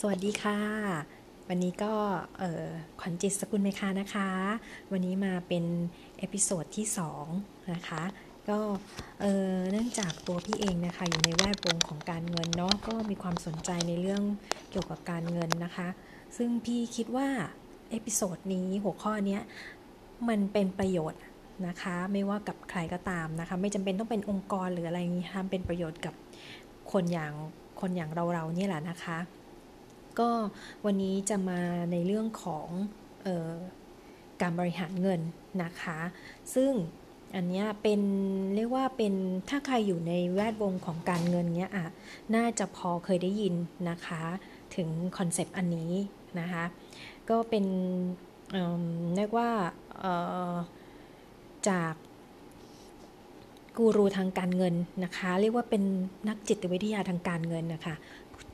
สวัสดีค่ะ วันนี้ก็ขวัญจิตสกุลเมคานะคะ วันนี้มาเป็น episode ที่2นะคะ ก็เนื่องจากตัวพี่เองนะคะอยู่ในแวดวงของการเงินเนาะก็มีความสนใจในเรื่องเกี่ยวกับการเงินนะคะ ซึ่งพี่คิดว่า episode นี้หัวข้อนี้มันเป็นประโยชน์นะคะไม่ว่ากับใครก็ตามนะคะ ไม่จำเป็นต้องเป็นองค์กรหรืออะไรนี้ทำเป็นประโยชน์กับคนอย่างคนอย่างเราๆนี่แหละนะคะ ก็วันนี้จะมาในเรื่องของออการบริหารเงินนะคะ ซึ่งอันนี้เป็นเรียกว่าเป็นถ้าใครอยู่ในแวดวงของการเงินเนี้ยอะน่าจะพอเคยได้ยินนะคะ ถึงคอนเซปต์อันนี้นะคะ ก็เป็นเรียกว่าจากกูรูทางการเงินนะคะ เรียกว่าเป็นนักจิตวิทยาทางการเงินนะคะ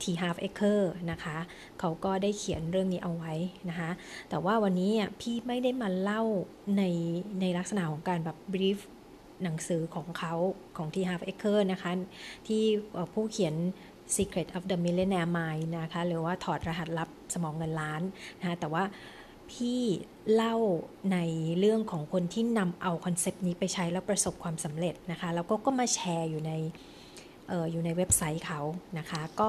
T half acre นะคะเขาก็ได้เขียนเรื่องนี้เอาไว้นะคะแต่ว่าวันนี้พี่ไม่ได้มาเล่าในในลักษณะของการแบบ brief หนังสือของเขาของ T half acre นะคะที่ผู้เขียน Secret of the Millionaire Mind นะคะหรือว่าถอดรหัสลับสมองเงินล้านนะคะแต่ว่าพี่เล่าในเรื่องของคนที่นำเอา concept นี้ไปใช้แล้วประสบความสำเร็จนะคะ แล้วก็ก็มาแชร์อยู่ใน อออยู่ในเว็บไซต์เขานะคะก็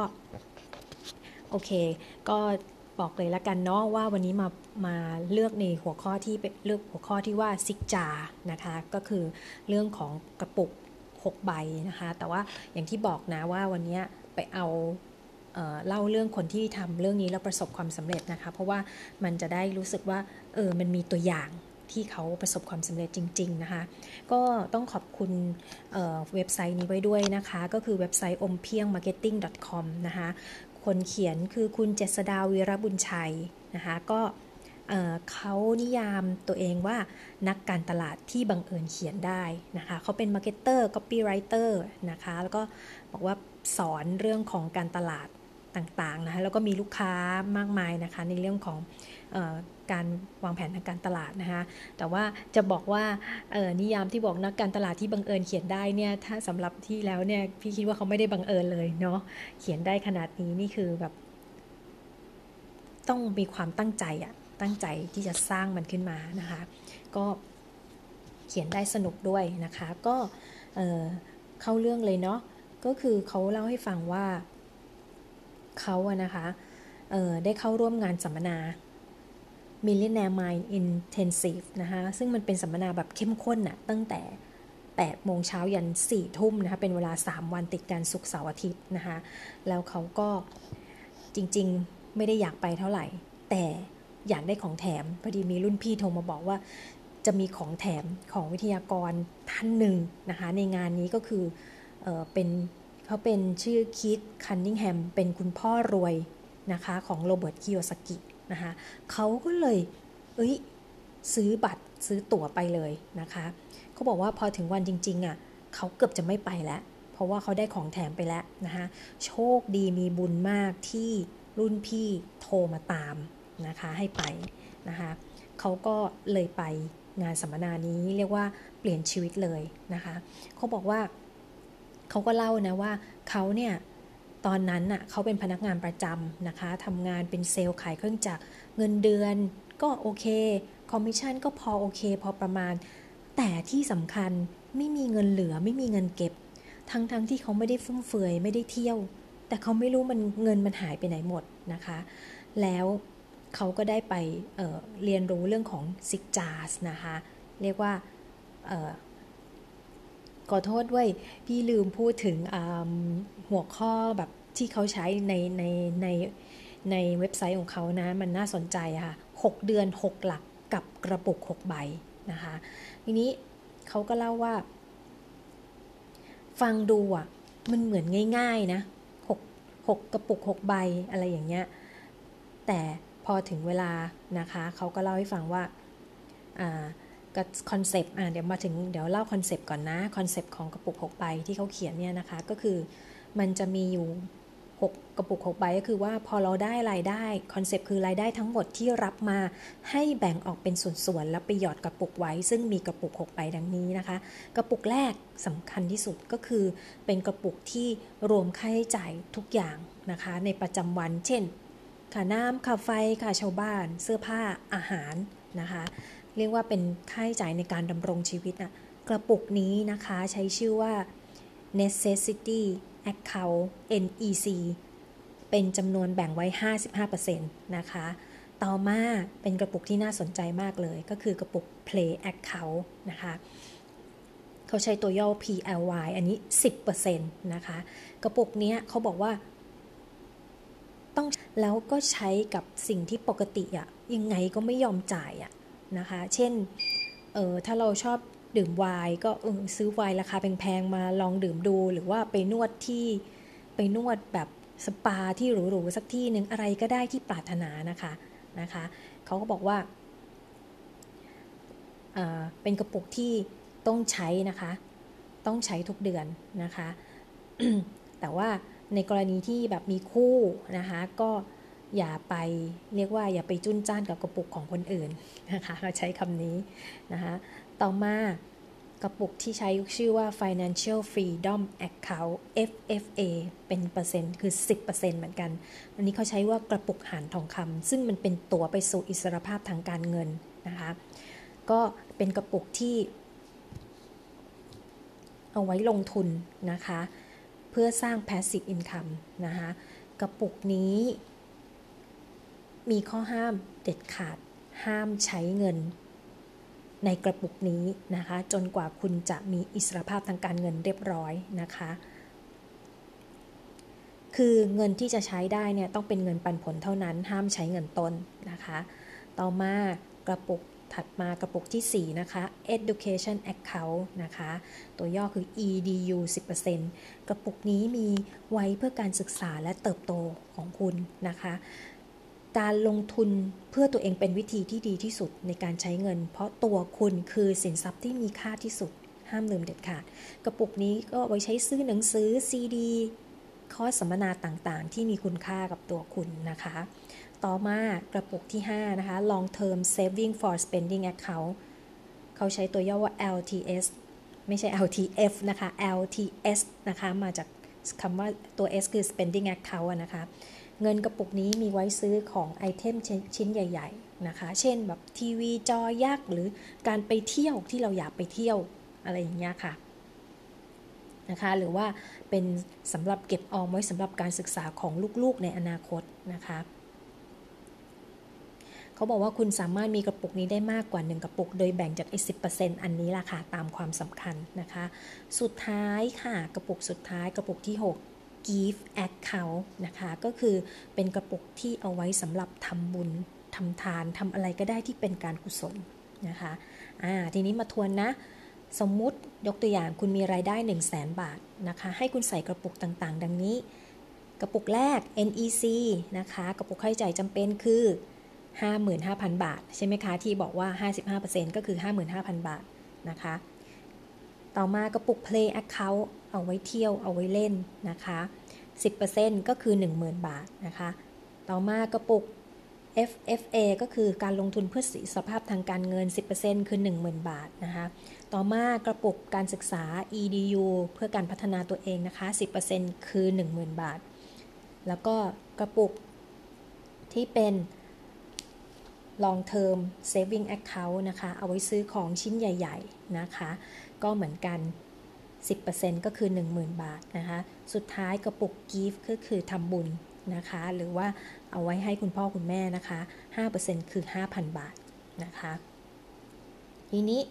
โอเค ก็บอกเลยละกันเนาะว่าวันนี้มามาเลือกในหัวข้อที่เลือกหัวข้อที่ว่า six jars นะคะก็คือเรื่องของกระปุก 6 ใบนะคะ แต่ว่าอย่างที่บอกนะว่าวันนี้ไปเอาเเล่าเรื่องคนที่ทำเรื่องนี้แล้วประสบความสำเร็จนะคะ เพราะว่ามันจะได้รู้สึกว่าเออมันมีตัวอย่าง ที่เขาประสบความสำเร็จจริง ๆ นะคะ ก็ต้องขอบคุณเเว็บไซต์นี้ไว้ด้วยนะคะ ก็คือเว็บไซต์ o m p i e n g marketing com นะคะคนเขียนคือคุณเจษดาวีรบุญชัยนะคะก็เขานิยามตัวเองว่านักการตลาดที่บังเอิญเขียนได้นะคะเขาเป็น marketer copywriterนะคะแล้วก็บอกว่าสอนเรื่องของการตลาดต่างๆนะคะแล้วก็มีลูกค้ามากมายนะคะในเรื่องของ การวางแผนทางการตลาดนะคะแต่ว่าจะบอกว่านิยามที่บอกนักการตลาดที่บังเอิญเขียนได้เนี่ยถ้าสำหรับที่แล้วเนี่ยพี่คิดว่าเขาไม่ได้บังเอิญเลยเนาะเขียนได้ขนาดนี้นี่คือแบบ ต้องมีความตั้งใจอะตั้งใจที่จะสร้างมันขึ้นมานะคะ ก็เขียนได้สนุกด้วยนะคะ ก็เเข้าเรื่องเลยเนาะก็คือเขาเล่าให้ฟังว่าเขาอะนะคะได้เข้าร่วมงานสัมมนา Millionaire Mind Intensive นะคะซึ่งมันเป็นสัมมนาแบบเข้มข้นน่ะตั้งแต่ 8 โมงเช้ายัน 4 ทุ่มนะคะเป็นเวลา 3 วันติดกันศุกร์เสาร์อาทิตย์นะคะแล้วเขาก็จริงๆไม่ได้อยากไปเท่าไหร่ แต่อยากได้ของแถม พอดีมีรุ่นพี่โทรมาบอกว่าจะมีของแถมของวิทยากรท่านหนึ่งนะคะในงานนี้ก็คือเออเป็นเขาเป็นชื่อคิดคันนิงแฮมเป็นคุณพ่อรวยนะคะของโรเบิร์ตคิโยสกิ นะคะเขาก็เลยเอ้ยซื้อบัตรซื้อตั๋วไปเลยนะคะเขาบอกว่าพอถึงวันจริงๆอะเขาเกือบจะไม่ไปแล้ว เพราะว่าเขาได้ของแถมไปแล้วนะคะโชคดีมีบุญมากที่รุ่นพี่โทรมาตามนะคะให้ไปนะคะเขาก็เลยไปงานสัมมนานี้เรียกว่าเปลี่ยนชีวิตเลยนะคะเขาบอกว่าเขาก็เล่านะว่าเขาเนี่ย ตอนนั้นน่ะเขาเป็นพนักงานประจำนะคะทำงานเป็นเซลล์ขายเครื่องจักรเงินเดือนก็โอเค คอมมิชชั่นก็พอโอเค พอประมาณ แต่ที่สำคัญไม่มีเงินเหลือไม่มีเงินเก็บ ทั้งๆทที่เขาไม่ได้ฟุ่มเฟือยไม่ได้เที่ยว แต่เขาไม่รู้มันเงินมันหายไปไหนหมดนะคะ แล้วเขาก็ได้ไปเเรียนรู้เรื่องของซิกจาสนะคะ เรียกว่า ขอโทษด้วย พี่ลืมพูดถึงหัวข้อแบบที่เขาใช้ในในในในเว็บไซต์ของเขานะ มันน่าสนใจค่ะ 6 เดือน 6 หลักกับกระปุก 6 ใบนะคะ ทีนี้เขาก็เล่าว่า ฟังดูอะ มันเหมือนง่ายๆนะ6 6กระปุก 6 ใบอะไรอย่างเงี้ย แต่พอถึงเวลานะคะ เขาก็เล่าให้ฟังว่า กับ concept อะเดี๋ยวมาถึงเดี๋ยวเล่า concept ก่อนนะ concept ของกระปุก6ใบที่เขาเขียนเนี่ยนะคะ ก็คือมันจะมีอยู่ 6 กระปุก6ใบก็คือว่าพอเราได้รายได้คอนเซปต์คือรายได้ทั้งหมดที่รับมาให้แบ่งออกเป็นส่วนๆแล้วไปหยอดกระปุกไว้ ซึ่งมีกระปุก6ใบดังนี้นะคะ กระปุกแรกสำคัญที่สุดก็คือเป็นกระปุกที่รวมค่าใช้จ่ายทุกอย่างนะคะ ในประจำวัน เช่นค่าน้ำค่าไฟค่าชาวบ้าน เสื้อผ้าอาหารนะคะ เรียกว่าเป็นค่าใช้จ่ายในการดำรงชีวิตนะกระปุกนี้นะคะใช้ชื่อว่า necessity account NEC เป็นจำนวนแบ่งไว้ 55%นะคะ ต่อมาเป็นกระปุกที่น่าสนใจมากเลย ก็คือกระปุก play account นะคะ เขาใช้ตัวย่อ PLY อันนี้ 10%นะคะ กระปุกนี้เขาบอกว่า ต้องแล้วก็ใช้กับสิ่งที่ปกติอะยังไงก็ไม่ยอมจ่ายอะ นะคะ เช่น เออถ้าเราชอบดื่มไวน์ก็เออซื้อไวน์ราคาแพงๆมาลองดื่มดู หรือว่าไปนวดที่ไปนวดแบบสปาที่หรูๆสักที่หนึ่งอะไรก็ได้ที่ปรารถนานะคะนะคะเขาก็บอกว่าเป็นกระปุกที่ต้องใช้นะคะ ต้องใช้ทุกเดือนนะคะ แต่ว่าในกรณีที่แบบมีคู่นะคะ ก็ อย่าไปเรียกว่าอย่าไปจุนจ้านกับกระปุกของคนอื่นนะคะเราใช้คำนี้นะคะต่อมากระปุกที่ใช้ชื่อว่า Financial Freedom Account FFA เป็นเปอร์เซ็นต์คือ 10%เหมือนกัน อันนี้เขาใช้ว่ากระปุกหานทองคำซึ่งมันเป็นตัวไปสู่อิสรภาพทางการเงินนะคะก็เป็นกระปุกที่ เอาไว้ลงทุนนะคะ เพื่อสร้าง passive income นะคะกระปุกนี้ มีข้อห้ามเด็ดขาดห้ามใช้เงิน ในกระปุกนี้นะคะ จนกว่าคุณจะมีอิสรภาพทางการเงินเรียบร้อยนะคะ คือเงินที่จะใช้ได้เนี่ยต้องเป็นเงินปันผลเท่านั้น ห้ามใช้เงินต้นนะคะ ต่อมากระปุกถัดมากระปุกที่ 4 นะคะ education account นะคะ ตัวย่อคือ edu 10%กระปุกนี้มีไว้เพื่อการศึกษาและเติบโตของคุณนะคะ การลงทุนเพื่อตัวเองเป็นวิธีที่ดีที่สุดในการใช้เงิน เพราะตัวคุณคือสินทรัพย์ที่มีค่าที่สุด ห้ามลืมเด็ดขาด กระปุกนี้ก็ไว้ใช้ซื้อหนังสือซีดี คอร์สสัมมนาต่างๆ ที่มีคุณค่ากับตัวคุณนะคะ ต่อมากระปุกที่ 5 นะคะ long term saving for spending account เขาใช้ตัวย่อว่า LTS ไม่ใช่ LTF นะคะ LTS นะคะ มาจากคำว่าตัว S คือ spending account นะคะ เงินกระปุกนี้มีไว้ซื้อของไอเทมชิ้นใหญ่ ๆนะคะ เช่นแบบทีวีจอยักษ์หรือการไปเที่ยวที่เราอยากไปเที่ยวอะไรอย่างเงี้ยค่ะนะคะหรือว่าเป็นสำหรับเก็บออมไว้สำหรับการศึกษาของลูกๆในอนาคตนะคะเขาบอกว่าคุณสามารถมีกระปุกนี้ได้มากกว่า 1 กระปุก โดยแบ่งจากไอ้สิอันนี้ล่ะค่ะตามความสำคัญนะคะ สุดท้ายค่ะ กระปุกสุดท้ายกระปุกที่ 6 gift account นะคะ ก็คือเป็นกระปุกที่เอาไว้สำหรับทำบุญทำทานทำอะไรก็ได้ที่เป็นการกุศลนะคะอ่าทีนี้มาทวนนะ สมมุติยกตัวอย่างคุณมีรายได้ 1 0 0 0 0แสนบาทนะคะ ให้คุณใส่กระปุกต่างๆ ดังนี้ กระปุกแรก NEC นะคะ กระปุกค่าใช้จ่ายจำเป็นคือ 55,000 บาท ใช่ไหมคะ ที่บอกว่า 55%ก็คือ 55,000 บาทนะคะ ต่อมากระปุก Play Account เอาไว้เที่ยวเอาไว้เล่นนะคะ 10%ก็คือ 10,000 บาทนะคะ ต่อมากระปุก FFA ก็คือการลงทุนเพื่อสภาพทางการเงิน 10%คือ 10,000 บาทนะคะ ต่อมากระปุกการศึกษา EDU เพื่อการพัฒนาตัวเองนะคะ 10%คือ 10,000 บาท แล้วก็กระปุกที่เป็น long term saving account นะคะ เอาไว้ซื้อของชิ้นใหญ่ ๆ นะคะ ก็เหมือนกัน 10%ก็คือ 10,000 บาทนะคะ สุดท้ายกระปุกกิฟต์ก็คือทำบุญนะคะ หรือว่าเอาไว้ให้คุณพ่อคุณแม่นะคะ 5%คือ 5,000 บาทนะคะ ทีนี้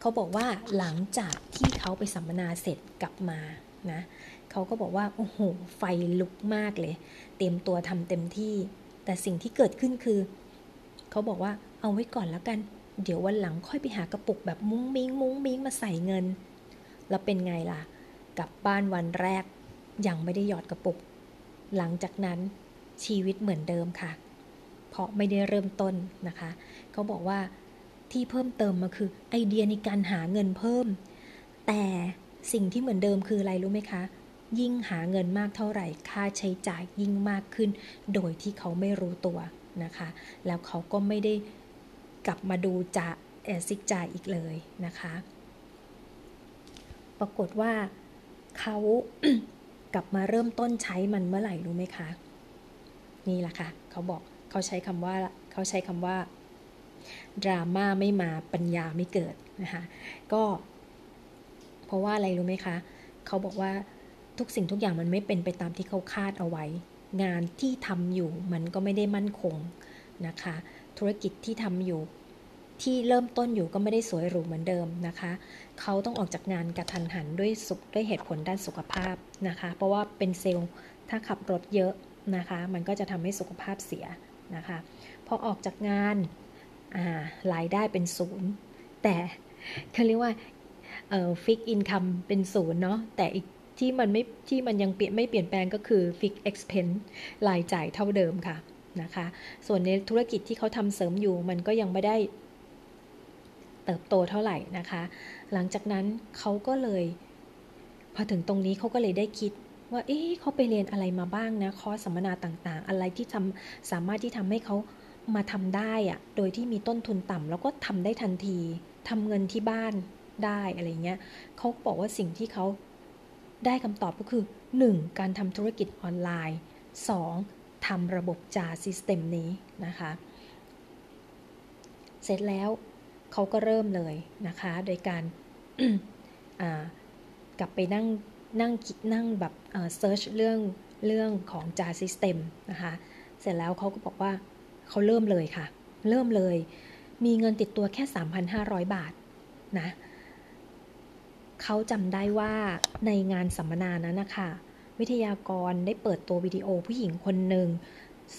เขาบอกว่าหลังจากที่เขาไปสัมมนาเสร็จกลับมานะเขาก็บอกว่า โอ้โห ไฟลุกมากเลย เตรียมตัวทำเต็มที่ แต่สิ่งที่เกิดขึ้นคือ เขาบอกว่าเอาไว้ก่อนแล้วกัน เดี๋ยววันหลังค่อยไปหากระปุกแบบมุ้งมิ้ง มุ้งมิ้งมาใส่เงิน แล้วเป็นไงล่ะ กลับบ้านวันแรก ยังไม่ได้หยอดกระปุก หลังจากนั้นชีวิตเหมือนเดิมค่ะ เพราะไม่ได้เริ่มต้นนะคะ เขาบอกว่าที่เพิ่มเติมมาคือไอเดียในการหาเงินเพิ่ม แต่สิ่งที่เหมือนเดิมคืออะไรรู้ไหมคะ ยิ่งหาเงินมากเท่าไหร่ ค่าใช้จ่ายยิ่งมากขึ้น โดยที่เขาไม่รู้ตัวนะคะ แล้วเขาก็ไม่ได้กลับมาดูจะแอซิกจ่ายอีกเลยนะคะ ปรากฏว่าเขากลับมาเริ่มต้นใช้มันเมื่อไหร่รู้ไหมคะ นี่แหละค่ะเขาบอกเขาใช้คำว่าเขาใช้คำว่าดราม่าไม่มาปัญญาไม่เกิดนะคะก็เพราะว่าอะไรรู้ไหมคะเขาบอกว่าทุกสิ่งทุกอย่างมันไม่เป็นไปตามที่เขาคาดเอาไว้ งานที่ทำอยู่มันก็ไม่ได้มั่นคงนะคะ ธุรกิจที่ทำอยู่ ที่เริ่มต้นอยู่ก็ไม่ได้สวยหรูเหมือนเดิมนะคะ เขาต้องออกจากงานกระทันหันด้วยสุขด้วยเหตุผลด้านสุขภาพนะคะ เพราะว่าเป็นเซลล์ถ้าขับรถเยอะนะคะ มันก็จะทำให้สุขภาพเสียนะคะ พอออกจากงานรายได้เป็นศูนย์ แต่เขาเรียกว่า fixed income เป็นศูนย์เนาะ แต่อีกที่มันไม่ที่มันยังเปลี่ยนไม่เปลี่ยนแปลงก็คือ fixed expense รายจ่ายเท่าเดิมค่ะนะคะ ส่วนในธุรกิจที่เขาทำเสริมอยู่มันก็ยังไม่ได้ เติบโตเท่าไหร่นะคะ หลังจากนั้นเขาก็เลยพอถึงตรงนี้เขาก็เลยได้คิดว่า เอ๊ะเขาไปเรียนอะไรมาบ้างนะ คอร์สสัมมนาต่างๆ อะไรที่ทำสามารถที่ทำให้เขามาทำได้อะโดยที่มีต้นทุนต่ำแล้วก็ทำได้ทันทีทำเงินที่บ้านได้อะไรเงี้ยเขาบอกว่าสิ่งที่เขาได้คำตอบก็คือ 1. การทำธุรกิจออนไลน์ 2. ทำระบบจาซิสเต็มนี้นะคะ เสร็จแล้ว เขาก็เริ่มเลยนะคะ โดยการกลับไปนั่งนั่งนั่งแบบ search เรื่องเรื่องของ JAR system นะคะ เสร็จแล้วเขาก็บอกว่าเขาเริ่มเลยค่ะ เริ่มเลย มีเงินติดตัวแค่ 3,500 บาทนะเขาจำได้ว่าในงานสัมมนานั้นนะคะวิทยากรได้เปิดตัววิดีโอผู้หญิงคนหนึ่ง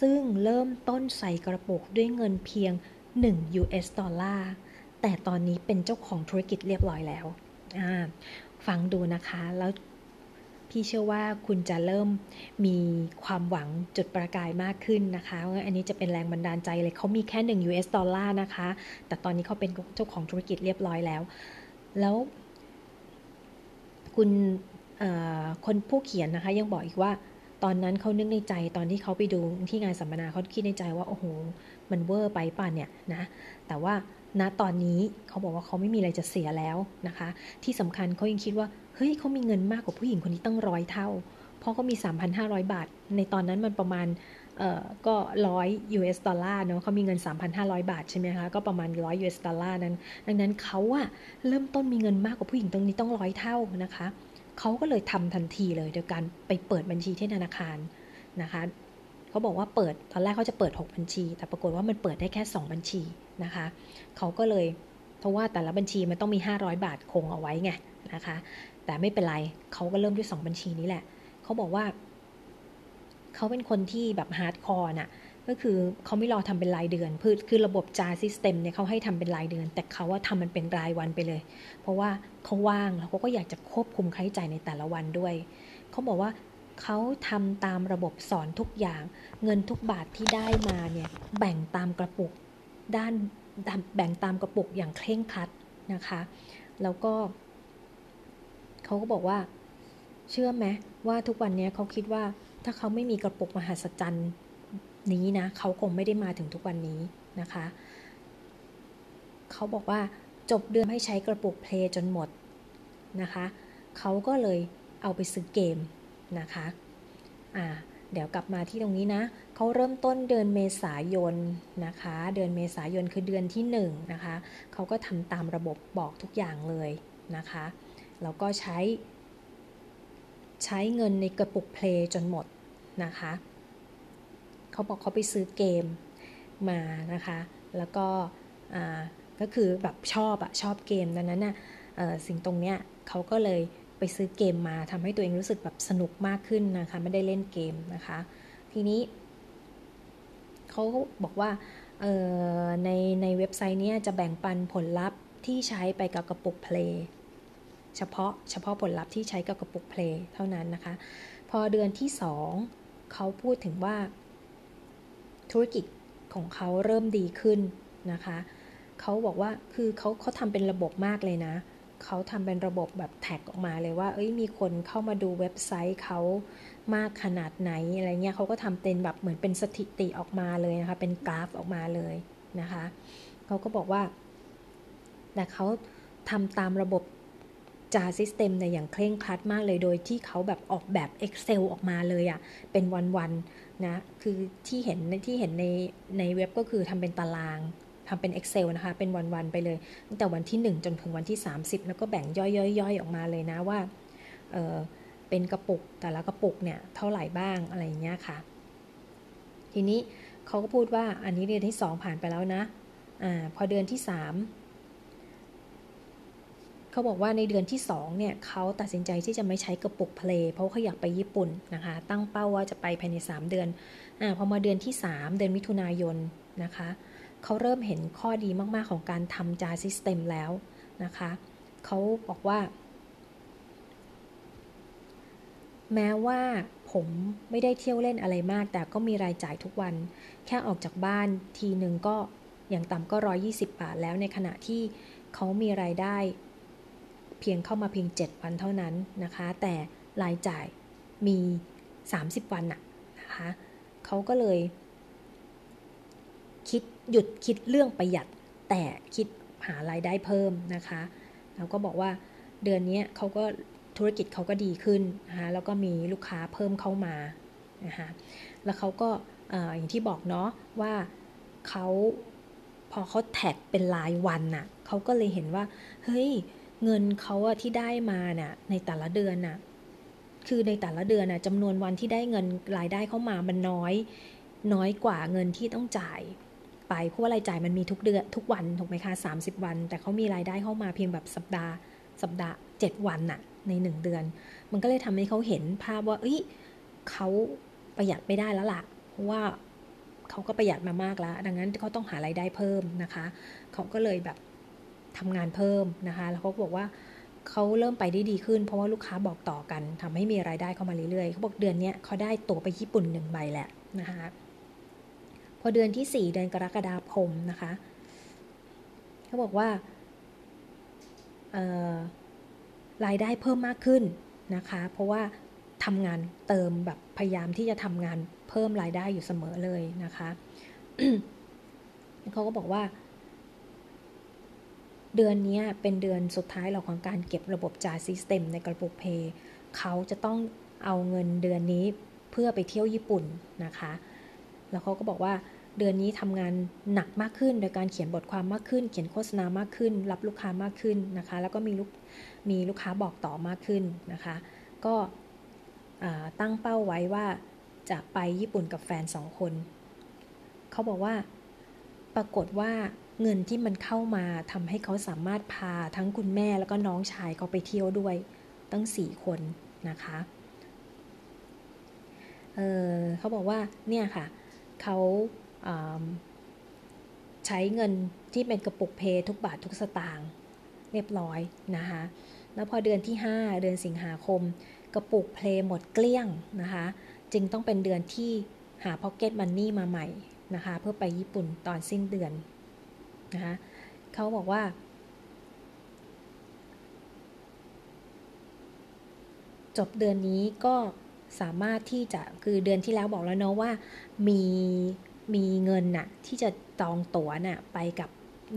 ซึ่งเริ่มต้นใส่กระปุกด้วยเงินเพียง 1 US dollar แต่ตอนนี้เป็นเจ้าของธุรกิจเรียบร้อยแล้ว ฟังดูนะคะ แล้วพี่เชื่อว่าคุณจะเริ่มมีความหวังจุดประกายมากขึ้นนะคะว่าอันนี้จะเป็นแรงบันดาลใจเลย เขามีแค่ 1 US ดอลลาร์นะคะ แต่ตอนนี้เขาเป็นเจ้าของธุรกิจเรียบร้อยแล้ว แล้ว คุณคนผู้เขียนนะคะยังบอกอีกว่าตอนนั้นเขานึกในใจตอนที่เขาไปดูที่งานสัมมนาเขาคิดในใจว่า โอ้โห มันเวอร์ไปป่ะเนี่ยนะ แต่ว่า ณตอนนี้เขาบอกว่าเขาไม่มีอะไรจะเสียแล้วนะคะ ที่สำคัญเขายังคิดว่า เฮ้ยเขามีเงินมากกว่าผู้หญิงคนนี้ตั้งร้อยเท่า เพราะเขามี 3,500 บาท ในตอนนั้นมันประมาณเอ่อก็ร้อย US ดอลลาร์เนาะเขามีเงิน 3,500 บาทใช่ไหมคะ ก็ประมาณร้อย US ดอลลาร์นั้น ดังนั้นเขาอะเริ่มต้นมีเงินมากกว่าผู้หญิงตรงนี้ต้องร้อยเท่านะคะ เขาก็เลยทำทันทีเลยโดยการไปเปิดบัญชีที่ธนาคารนะคะ เขาบอกว่าเปิดตอนแรกเขาจะเปิด 6 บัญชี แต่ปรากฏว่ามันเปิดได้แค่ 2 บัญชี นะคะ เขาก็เลย เพราะว่าแต่ละบัญชีมันต้องมี 500 บาทคงเอาไว้ไงนะคะ แต่ไม่เป็นไรเขาก็เริ่มด้วย 2 บัญชีนี้แหละ เขาบอกว่า เขาเป็นคนที่แบบ hardcore น่ะก็คือเขาไม่รอทำเป็นรายเดือนคือคือระบบ JAR system เนี่ยเขาให้ทำเป็นรายเดือน แต่เขาว่าทำมันเป็นรายวันไปเลย เพราะว่าเขาว่างแล้วเขาก็อยากจะควบคุมค่าใช้จ่ายในแต่ละวันด้วย เขาบอกว่าเขาทำตามระบบสอนทุกอย่าง เงินทุกบาทที่ได้มาเนี่ยแบ่งตามกระปุก ด้านแบ่งตามกระปุกอย่างเคร่งครัดนะคะ แล้วก็เขาก็บอกว่าเชื่อไหมว่าทุกวันนี้เขาคิดว่าถ้าเขาไม่มีกระปุกมหัศจรรย์นี้นะเขาคงไม่ได้มาถึงทุกวันนี้นะคะ เขาบอกว่าจบเดือนให้ใช้กระปุกเพลจนหมดนะคะ เขาก็เลยเอาไปซื้อเกมนะคะ อ่า เดี๋ยวกลับมาที่ตรงนี้นะเขาเริ่มต้นเดือนเมษายนนะคะ เดือนเมษายนคือเดือนที่1นนะคะเขาก็ทำตามระบบบอกทุกอย่างเลยนะคะแล้วก็ใช้ใช้เงินในกระปุกเพลจนหมดนะคะเขาบอกเขาไปซื้อเกมมานะคะ แล้วก็ก็คือแบบชอบอะชอบเกมดังนั้นน่ะสิ่งตรงเนี้ยเขาก็เลย ไปซื้อเกมมาทำให้ตัวเองรู้สึกแบบสนุกมากขึ้นนะคะ ไม่ได้เล่นเกมนะคะ ทีนี้เขาบอกว่าในในเว็บไซต์เนี้ยจะแบ่งปันผลลัพธ์ที่ใช้ไปกับกระปุก play เฉพาะเฉพาะผลลัพธ์ที่ใช้กับกระปุก play เท่านั้นนะคะ พอเดือนที่สองเขาพูดถึงว่า ธุรกิจของเขาเริ่มดีขึ้นนะคะเขาบอกว่าคือเขาเขาทำเป็นระบบมากเลยนะ เขาทำเป็นระบบแบบ track ออกมาเลยว่า เอ้ยมีคนเข้ามาดูเว็บไซต์เขามากขนาดไหนอะไรเงี้ยเขาก็ทำเป็นแบบเหมือนเป็นสถิติออกมาเลยนะคะ เป็นกราฟออกมาเลยนะคะเขาก็บอกว่า แต่เขาทำตามระบบ JAR system เนี่ยอย่างเคร่งครัดมากเลย โดยที่เขาแบบออกแบบ Excel ออกมาเลยอ่ะ เป็นวันๆนะคือที่เห็นที่เห็นในในเว็บก็คือทำเป็นตาราง ทำเป็น Excel นะคะ เป็นวันๆไปเลย ตั้งแต่วันที่ 1 จนถึงวันที่ 30 แล้วก็แบ่งย่อยๆออกมาเลยนะว่าเเป็นกระปุกแต่ละกระปุกเนี่ยเท่าไหร่บ้างอะไรเงี้ยค่ะ ทีนี้เขาก็พูดว่าอันนี้เดือนที่ 2 ผ่านไปแล้วนะอ่าพอเดือนที่ 3 เขาบอกว่าในเดือนที่ 2 เนี่ยเขาตัดสินใจที่จะไม่ใช้กระปุกเพลเพราะเขาอยากไปญี่ปุ่นนะคะ ตั้งเป้าว่าจะไปภายใน 3 เดือนอ่าพอมาเดือนที่ 3 เดือนมิถุนายนนะคะ เขาเริ่มเห็นข้อดีมาก ๆ ของการทำจาซิสเต็มแล้วนะคะเขาบอกว่า แม้ว่าผมไม่ได้เที่ยวเล่นอะไรมาก แต่ก็มีรายจ่ายทุกวัน แค่ออกจากบ้านทีหนึ่งก็อย่างต่ำก็ 120 บาทแล้วในขณะที่เขามีรายได้ เพียงเข้ามาเพียง 7 วันเท่านั้นนะคะ แต่รายจ่ายมี 30 วันน่ะนะคะเขาก็เลย คิด หยุดคิดเรื่องประหยัดแต่คิดหารายได้เพิ่มนะคะแล้วก็บอกว่าเดือนนี้เขาก็ธุรกิจเขาก็ดีขึ้นนะคะแล้วก็มีลูกค้าเพิ่มเข้ามานะคะแล้วเขาก็อย่างที่บอกเนาะว่าเขาพอเขาแท็กเป็นรายวันน่ะเขาก็เลยเห็นว่า เฮ้ย เงินเขาอะที่ได้มาน่ะในแต่ละเดือนน่ะคือในแต่ละเดือนน่ะจำนวนวันที่ได้เงินรายได้เข้ามามันน้อย น้อยกว่าเงินที่ต้องจ่าย ไป เพราะว่ารายจ่ายมันมีทุกเดือนทุกวันถูกไหมคะ30 วัน แต่เขามีรายได้เข้ามาเพียงแบบสัปดาห์ สัปดาห์ 7 วันน่ะใน 1 เดือน มันก็เลยทำให้เขาเห็นภาพว่า เอ้ยเขาประหยัดไม่ได้แล้วล่ะ เพราะว่าเขาก็ประหยัดมามากแล้ว ดังนั้นเขาต้องหารายได้เพิ่มนะคะ เขาก็เลยแบบทำงานเพิ่มนะคะ แล้วเขาบอกว่าเขาเริ่มไปได้ดีขึ้น เพราะว่าลูกค้าบอกต่อกันทำให้มีรายได้เข้ามาเรื่อยๆเขาบอกเดือนนี้เขาได้ตั๋วไปญี่ปุ่นหนึ่งใบแหละนะคะ พอเดือนที่ 4 เดือนกรกฎาคมนะคะ เขาบอกว่ารายได้เพิ่มมากขึ้นนะคะ เพราะว่าทำงานเติมแบบพยายามที่จะทำงานเพิ่มรายได้อยู่เสมอเลยนะคะเขาก็บอกว่า เดือนนี้เป็นเดือนสุดท้ายเราของการเก็บระบบจ่ายซิสเต็มในกระปุกเพย์เขาจะต้องเอาเงินเดือนนี้เพื่อไปเที่ยวญี่ปุ่นนะคะ แล้วเขาก็บอกว่าเดือนนี้ทำงานหนักมากขึ้น โดยการเขียนบทความมากขึ้น เขียนโฆษณามากขึ้น รับลูกค้ามากขึ้นนะคะ แล้วก็มีลูกมีลูกค้าบอกต่อมากขึ้นนะคะ ก็ตั้งเป้าไว้ว่าจะไปญี่ปุ่นกับแฟนสองคน เขาบอกว่าปรากฏว่าเงินที่มันเข้ามาทำให้เขาสามารถพาทั้งคุณแม่แล้วก็น้องชายเขาไปเที่ยวด้วยตั้งสี่คนนะคะเเขาบอกว่าเนี่ยค่ะ เขาใช้เงินที่เป็นกระปุกเพทุกบาททุกสตางค์เรียบร้อยนะคะแล้วพอเดือนที่ 5 เดือนสิงหาคม กระปุกเพลหมดเกลี้ยงนะคะ จึงต้องเป็นเดือนที่หาพ็อกเก็ตมันนี่มาใหม่นะคะ เพื่อไปญี่ปุ่นตอนสิ้นเดือนนะคะเขาบอกว่า จบเดือนนี้ก็ สามารถที่จะคือเดือนที่แล้วบอกแล้วเนาะว่ามีมีเงินน่ะที่จะจองตั๋วน่ะไปกับ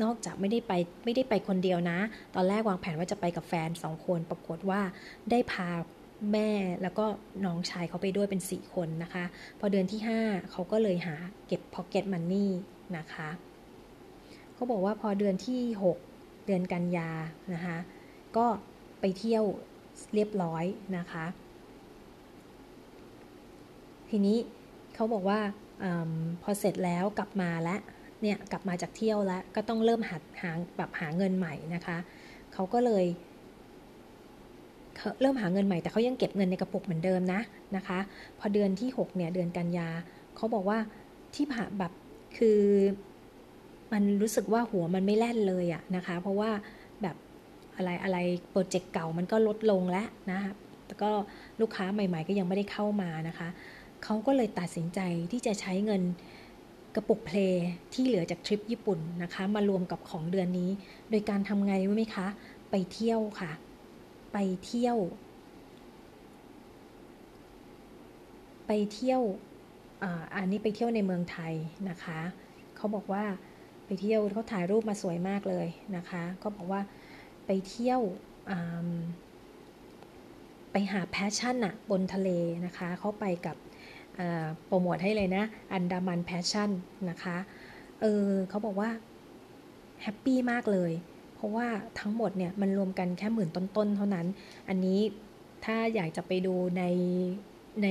นอกจากไม่ได้ไปไม่ได้ไปคนเดียวนะ ตอนแรกวางแผนว่าจะไปกับแฟนสองคน ปรากฏว่าได้พาแม่แล้วก็น้องชายเขาไปด้วยเป็น 4 คนนะคะ พอเดือนที่ 5 เขาก็เลยหาเก็บ pocket money นะคะเขาบอกว่าพอเดือนที่ 6 เดือนกันยานะคะ ก็ไปเที่ยวเรียบร้อยนะคะ ทีนี้เขาบอกว่าอพอเสร็จแล้วกลับมาแล้วเนี่ยกลับมาจากเที่ยวแล้วก็ต้องเริ่มหาหาแบบหาเงินใหม่นะคะเขาก็เลยเริ่มหาเงินใหม่แต่เขายังเก็บเงินในกระปุกเหมือนเดิมนะนะคะ พอเดือนที่ 6 เนี่ยเดือนกันยาเขาบอกว่าที่ผ่าแบบคือมันรู้สึกว่าหัวมันไม่แล่นเลยอะนะคะ เพราะว่าแบบอะไรอะไรโปรเจกต์เก่ามันก็ลดลงแล้วนะคะแล้วก็ลูกค้าใหม่ ๆ ก็ยังไม่ได้เข้ามานะคะ เขาก็เลยตัดสินใจที่จะใช้เงินกระปุกเพลที่เหลือจากทริปญี่ปุ่นนะคะ มารวมกับของเดือนนี้ โดยการทำไงรู้ไหมคะ ไปเที่ยวค่ะ ไปเที่ยว ไปเที่ยวอันนี้ไปเที่ยวในเมืองไทยนะคะ เขาบอกว่าไปเที่ยวเขาถ่ายรูปมาสวยมากเลยนะคะ ก็บอกว่าไปเที่ยวไปหา passion อะบนทะเลนะคะ เขาไปกับ โปรโมทให้เลยนะ อันดามัน passion นะคะ เออเขาบอกว่า happy มากเลย เพราะว่าทั้งหมดเนี่ยมันรวมกันแค่หมื่นต้นๆ เท่านั้น อันนี้ถ้าอยากจะไปดูในใน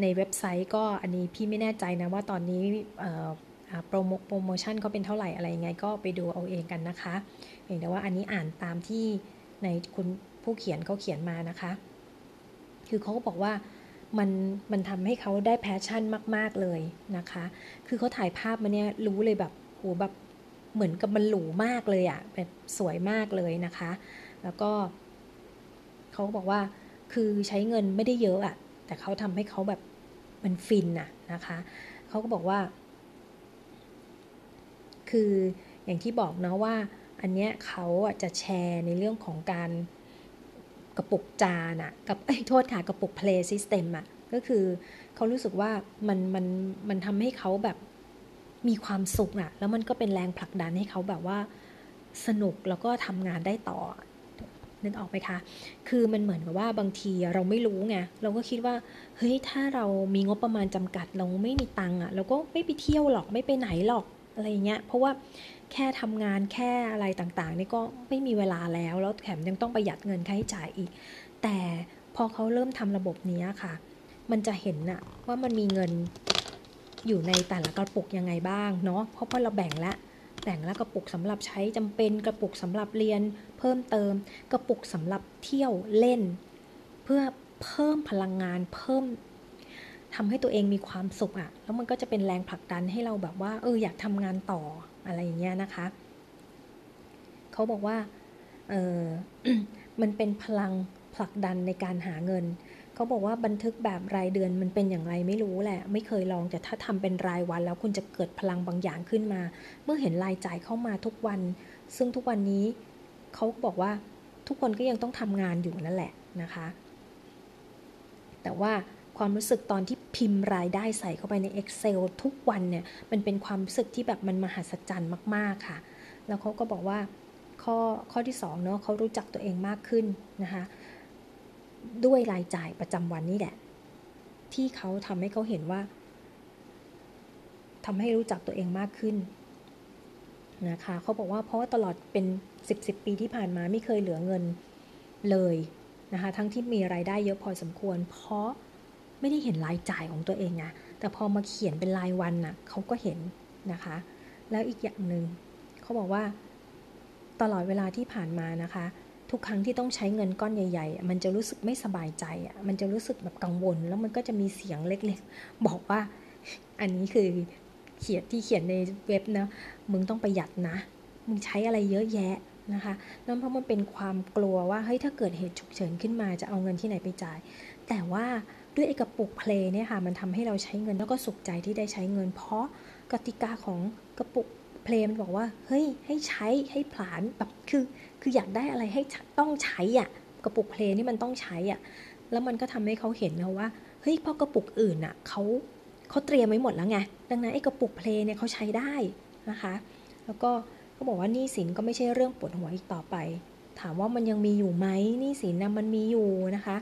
ในเว็บไซต์ก็อันนี้พี่ไม่แน่ใจนะว่าตอนนี้โปรโมโปรโมชั่นเขาเป็นเท่าไหร่อะไรยังไงก็ไปดูเอาเองกันนะคะเพียงแต่ว่าอันนี้อ่านตามที่ในคุณผู้เขียนเขาเขียนมานะคะ คือเขาก็บอกว่า มันมันทำให้เขาได้ passion มาก ๆเลยนะคะ คือเขาถ่ายภาพมาเนี่ยรู้เลยแบบโหแบบเหมือนกับมันหรูมากเลยอะแบบสวยมากเลยนะคะ แล้วก็เขาบอกว่าคือใช้เงินไม่ได้เยอะอะแต่เขาทำให้เขาแบบมันฟินน่ะนะคะเขาก็บอกว่า คืออย่างที่บอกเนาะว่า อันเนี้ยเขาจะแชร์ในเรื่องของการ กระปุกจานอะกับไอ้โทษค่ะกระปุก play system อะก็คือเขารู้สึกว่ามันมันมันทำให้เขาแบบมีความสุขอะแล้วมันก็เป็นแรงผลักดันให้เขาแบบว่าสนุกแล้วก็ทำงานได้ต่อนึกออกไหมคะ คือมันเหมือนกับว่าบางทีเราไม่รู้ไง เราก็คิดว่า เฮ้ย ถ้าเรามีงบประมาณจำกัด เราไม่มีตังค์อะ เราก็ไม่ไปเที่ยวหรอก ไม่ไปไหนหรอก อะไรเงี้ย เพราะว่าแค่ทำงานแค่อะไรต่างๆนี่ก็ไม่มีเวลาแล้ว แล้วแถมยังต้องประหยัดเงินค่าใช้จ่ายอีก แต่พอเขาเริ่มทำระบบนี้ค่ะ มันจะเห็นอะว่ามันมีเงินอยู่ในแต่ละกระปุกยังไงบ้างเนาะ เพราะพอเราแบ่งแล้วแบ่งแล้วกระปุกสำหรับใช้จำเป็นกระปุกสำหรับเรียน เพิ่มเติม กระปุกสำหรับเที่ยวเล่น เพื่อเพิ่มพลังงานเพิ่ม ทำให้ตัวเองมีความสุขอะแล้วมันก็จะเป็นแรงผลักดันให้เราแบบว่า เอออยากทำงานต่ออะไรอย่างเงี้ยนะคะ เขาบอกว่า เออมันเป็นพลังผลักดันในการหาเงิน เขาบอกว่าบันทึกแบบรายเดือนมันเป็นอย่างไรไม่รู้แหละ ไม่เคยลองแต่ถ้าทำเป็นรายวัน แล้วคุณจะเกิดพลังบางอย่างขึ้นมา เมื่อเห็นรายจ่ายเข้ามาทุกวัน ซึ่งทุกวันนี้เขาบอกว่าทุกคนก็ยังต้องทำงานอยู่นั่นแหละนะคะ แต่ว่า ความรู้สึกตอนที่พิมพ์รายได้ใส่เข้าไปใน Excel ทุกวันเนี่ยมันเป็นความรู้สึกที่แบบมันมหัศจรรย์มากๆค่ะ แล้วเขาก็บอกว่าข้อข้อที่2เนาะเขารู้จักตัวเองมากขึ้นนะคะด้วยรายจ่ายประจำวันนี่แหละ ที่เขาทำให้เขาเห็นว่าทำให้รู้จักตัวเองมากขึ้นนะคะเขาบอกว่าเพราะาตลอดเป็น 10บสปีที่ผ่านมาไม่เคยเหลือเงินเลยนะคะทั้งที่มีรายได้เยอะพอสมควร เพราะ ไม่ได้เห็นรายจ่ายของตัวเองไงแต่พอมาเขียนเป็นรายวันน่ะเขาก็เห็นนะคะ แล้วอีกอย่างหนึ่งเขาบอกว่าตลอดเวลาที่ผ่านมานะคะ ทุกครั้งที่ต้องใช้เงินก้อนใหญ่ ๆ มันจะรู้สึกไม่สบายใจอะมันจะรู้สึกแบบกังวล แล้วมันก็จะมีเสียงเล็กๆ บอกว่าอันนี้คือเขียนที่เขียนในเว็บนะมึงต้องประหยัดนะ มึงใช้อะไรเยอะแยะนะคะนั่นเพราะมันเป็นความกลัวว่าเฮ้ยถ้าเกิดเหตุฉุกเฉินขึ้นมาจะเอาเงินที่ไหนไปจ่าย แต่ว่า ด้วยไอ้กระปุกเพลเนี่ยค่ะมันทำให้เราใช้เงินแล้วก็สุขใจที่ได้ใช้เงิน เพราะกติกาของกระปุกเพลมันบอกว่าเฮ้ยให้ใช้ให้ผลานแบบคือคืออยากได้อะไรให้ต้องใช้อะกระปุกเพลนี่มันต้องใช้อะแล้วมันก็ทำให้เขาเห็นนะว่าเฮ้ยพราะกระปุกอื่นอะเขาเขาเตรียมไว้หมดแล้วไงดังนั้นไอ้กระปุกเพลเนี่ยเขาใช้ได้นะคะ แล้วก็เขาบอกว่านี่สินก็ไม่ใช่เรื่องปวดหัวอีกต่อไป ถามว่ามันยังมีอยู่ไหมนี่สินนะมันมีอยู่นะคะ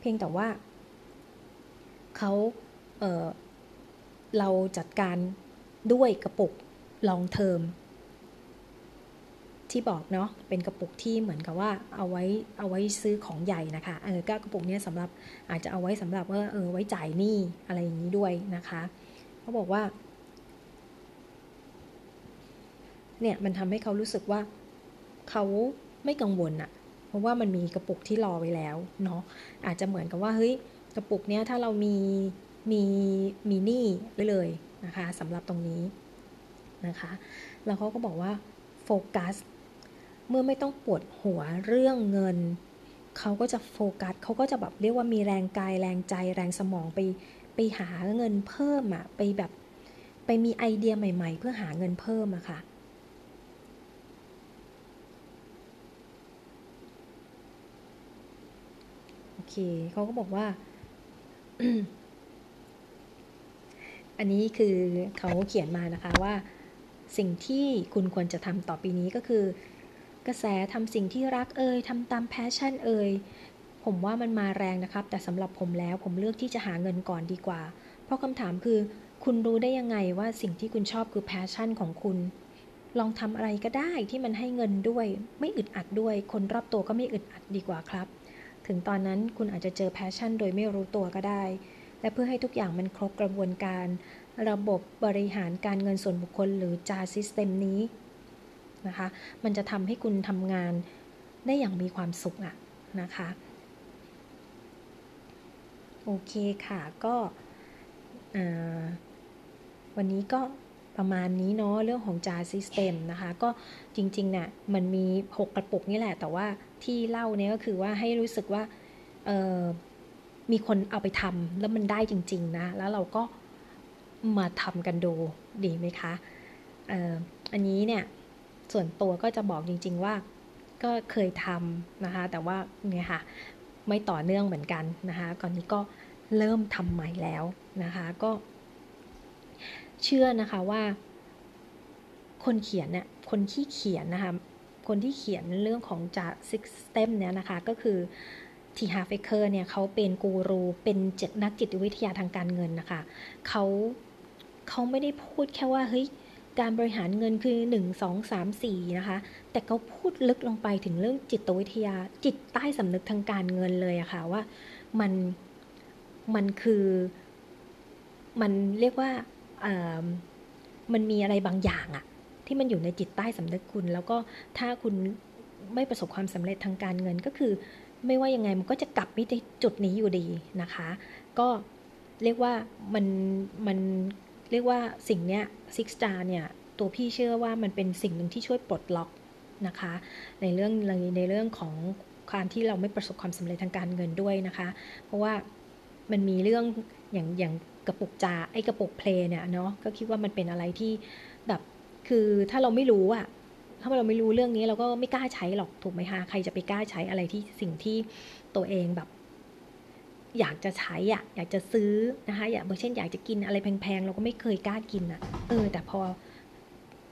เพียงแต่ว่า เขาเเราจัดการด้วยกระปุกลองเทอมที่บอกเนาะเป็นกระปุกที่เหมือนกับว่าเอาไว้เอาไว้ซื้อของใหญ่นะคะเออก็กระปุกนี้สำหรับอาจจะเอาไว้สำหรับว่าเออไว้จ่ายหนี้อะไรอย่างนี้ด้วยนะคะเขาบอกว่าเนี่ยมันทำให้เขารู้สึกว่าเขาไม่กังวลอะเพราะว่ามันมีกระปุกที่รอไว้แล้วเนาะอาจจะเหมือนกับว่าเฮ้ย กระปุกเนี้ยถ้าเรามีมีมีหนี้ไว้เลยนะคะสำหรับตรงนี้นะคะแล้วเขาก็บอกว่าโฟกัสเมื่อไม่ต้องปวดหัวเรื่องเงิน เขาก็จะโฟกัสเขาก็จะแบบเรียกว่ามีแรงกายแรงใจแรงสมองไปไปหาเงินเพิ่มอะไปแบบไปมีไอเดียใหม่ ๆ เพื่อหาเงินเพิ่มอะค่ะโอเคเขาก็บอกว่า อันนี้คือเขาเขียนมานะคะว่าสิ่งที่คุณควรจะทำต่อปีนี้ก็คือ กระแสทำสิ่งที่รักเอ่ยทำตาม passion เอ่ยผมว่ามันมาแรงนะครับ แต่สำหรับผมแล้วผมเลือกที่จะหาเงินก่อนดีกว่า เพราะคำถามคือ คุณรู้ได้ยังไงว่าสิ่งที่คุณชอบคือ passion ของคุณ ลองทำอะไรก็ได้ที่มันให้เงินด้วย ไม่อึดอัดด้วย คนรอบตัวก็ไม่อึดอัดดีกว่าครับ ถึงตอนนั้นคุณอาจจะเจอ passion โดยไม่รู้ตัวก็ได้ และเพื่อให้ทุกอย่างมันครบกระบวนการ ระบบบริหารการเงินส่วนบุคคลหรือจาซิสเต็มนี้นะคะ มันจะทำให้คุณทำงานได้อย่างมีความสุขอะนะคะ โอเคค่ะก็วันนี้ก็ ประมาณนี้เนาะเรื่องของจาร์ซิสเต็มนะคะ ก็จริงๆเนี่ยมันมี 6 กระปุกนี่แหละ แต่ว่าที่เล่าเนี่ยก็คือว่าให้รู้สึกว่ามีคนเอาไปทำแล้วมันได้จริง ๆ นะ แล้วเราก็มาทำกันดูดีไหมคะอันนี้เนี่ยส่วนตัวก็จะบอกจริง ๆว่าก็เคยทำนะคะ แต่ว่าเนี่ยค่ะไม่ต่อเนื่องเหมือนกันนะคะ ก่อนนี้ก็เริ่มทำใหม่แล้วนะคะ ก็ เชื่อนะคะว่า คนเขียนเนี่ยคนที่เขียนนะคะ คนที่เขียนเรื่องของจาก six step เนี่ยนะคะ ก็คือทีฮาเฟเกอร์เนี่ยเขาเป็นกูรู เป็นจนักจิตวิทยาทางการเงินนะคะเขาเขาไม่ได้พูดแค่ว่าเฮ้ยการบริหารเงินคือ 1 2 3 4 นะคะ แต่เขาพูดลึกลงไปถึงเรื่องจิตวิทยา จิตใต้สำนึกทางการเงินเลยอะคะ่ะว่ามันมันคือ มันเรียกว่า มันมีอะไรบางอย่างอะที่มันอยู่ในจิตใต้สำนึกคุณ แล้วก็ถ้าคุณไม่ประสบความสำเร็จทางการเงินก็คือ ไม่ว่ายังไงมันก็จะกลับมาที่จุดนี้อยู่ดีนะคะ ก็เรียกว่ามันมันเรียกว่าสิ่งเนี้ยซิกสตาร์เนี่ยตัวพี่เชื่อว่ามันเป็นสิ่งหนึ่งที่ช่วยปลดล็อกนะคะ ในเรื่องในเรื่องของการที่เราไม่ประสบความสำเร็จทางการเงินด้วยนะคะ เพราะว่ามันมีเรื่องอย่างอย่าง กระปุกจาไอ้กระปุกเพลเนี่ยเนาะก็คิดว่ามันเป็นอะไรที่แบบคือถ้าเราไม่รู้อะถ้าเราไม่รู้เรื่องนี้เราก็ไม่กล้าใช้หรอกถูกไหมคะใครจะไปกล้าใช้อะไรที่สิ่งที่ตัวเองแบบ อยากจะใช้อะอยากจะซื้อนะคะอย่ากเช่นอยากจะกินอะไรแพงๆเราก็ไม่เคยกล้ากินอะเออ แต่พอ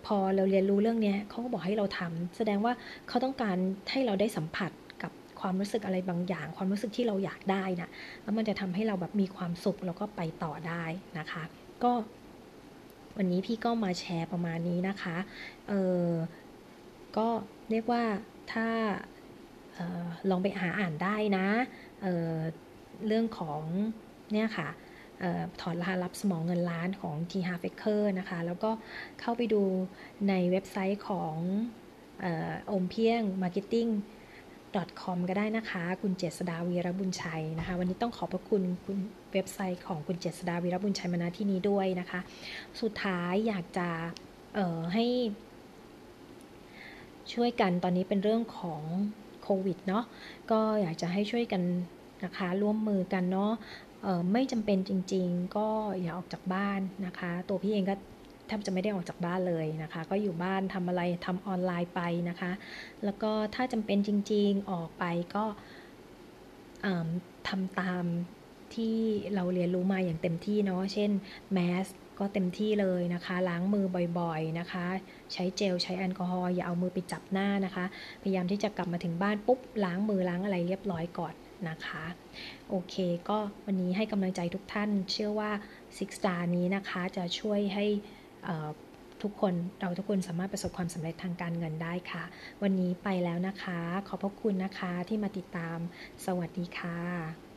พอเราเรียนรู้เรื่องนี้เขาก็บอกให้เราทำแสดงว่าเขาต้องการให้เราได้สัมผัส ความรู้สึกอะไรบางอย่าง ความรู้สึกที่เราอยากได้นะแล้วมันจะทำให้เราแบบมีความสุขแล้วก็ไปต่อได้นะคะ ก็วันนี้พี่ก็มาแชร์ประมาณนี้นะคะ เออก็เรียกว่าถ้าออลองไปหาอ่านได้นะเเรื่องของเนี่ยค่ะถอดรหัสรับสมองเงินล้านของ T h a f a k e r นะคะ แล้วก็เข้าไปดูในเว็บไซต์ของอมเพียง Marketing com ก็ได้นะคะ คุณเจษดาวีรบุญชัยนะคะ วันนี้ต้องขอบพระคุณคุณเว็บไซต์ของคุณเจษดาวีรบุญชัยมาณที่นี้ด้วยนะคะ สุดท้ายอยากจะให้ช่วยกันตอนนี้เป็นเรื่องของโควิดเนาะก็อยากจะให้ช่วยกันนะคะร่วมมือกันเนาะไม่จำเป็นจริง ๆ ก็อย่าออกจากบ้านนะคะ ตัวพี่เองก็ ทบจะไม่ได้ออกจากบ้านเลยนะคะ ก็อยู่บ้านทำอะไรทำออนไลน์ไปนะคะ แล้วก็ถ้าจำเป็นจริง ๆออกไปก็ทำตามที่เราเรียนรู้มาอย่างเต็มที่เนาะ เช่นแมสก็เต็มที่เลยนะคะ ล้างมือบ่อยๆนะคะ ใช้เจลใช้แอลกอฮอล์อย่าเอามือไปจับหน้านะคะ พยายามที่จะกลับมาถึงบ้านปุ๊บล้างมือล้างอะไรเรียบร้อยก่อนนะคะ โอเค ก็วันนี้ให้กำลังใจทุกท่าน เชื่อว่า Six Star นี้นะคะจะช่วยให้ ทุกคนเราทุกคนสามารถประสบความสำเร็จทางการเงินได้ค่ะ วันนี้ไปแล้วนะคะ ขอบพระคุณนะคะที่มาติดตาม สวัสดีค่ะ